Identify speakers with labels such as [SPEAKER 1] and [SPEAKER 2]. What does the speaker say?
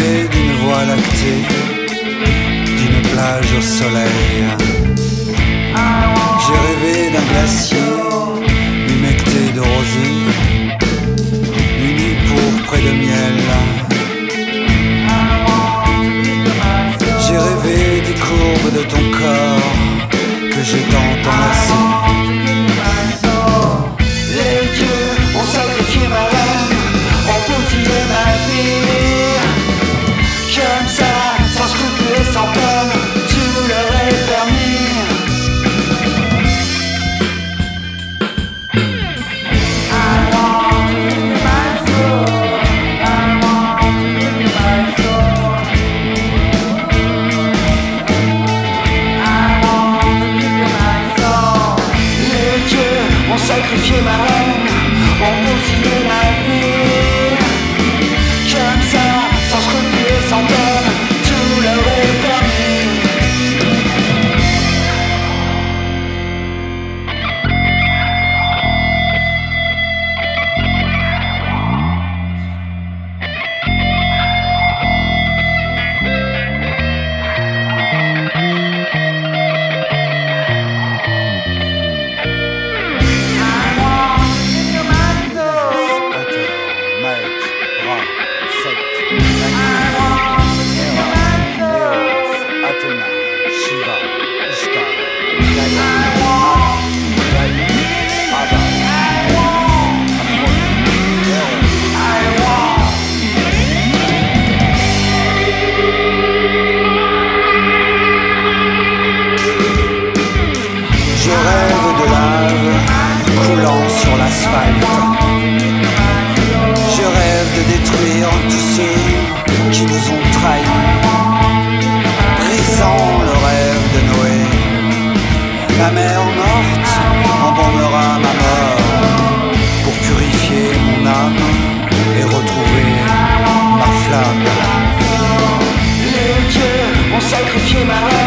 [SPEAKER 1] rêver d'une voie lactée, d'une plage au soleil. J'ai rêvé d'un glacier humecté de rosée, uni pour près de miel. J'ai rêvé des courbes de ton corps que j'ai tant enlacé. géants du ciel qui nous ont trahis, brisant le rêve de Noé. Ma mère morte embaumera ma mort pour purifier mon âme et retrouver ma flamme. Les dieux ont sacrifié ma mort.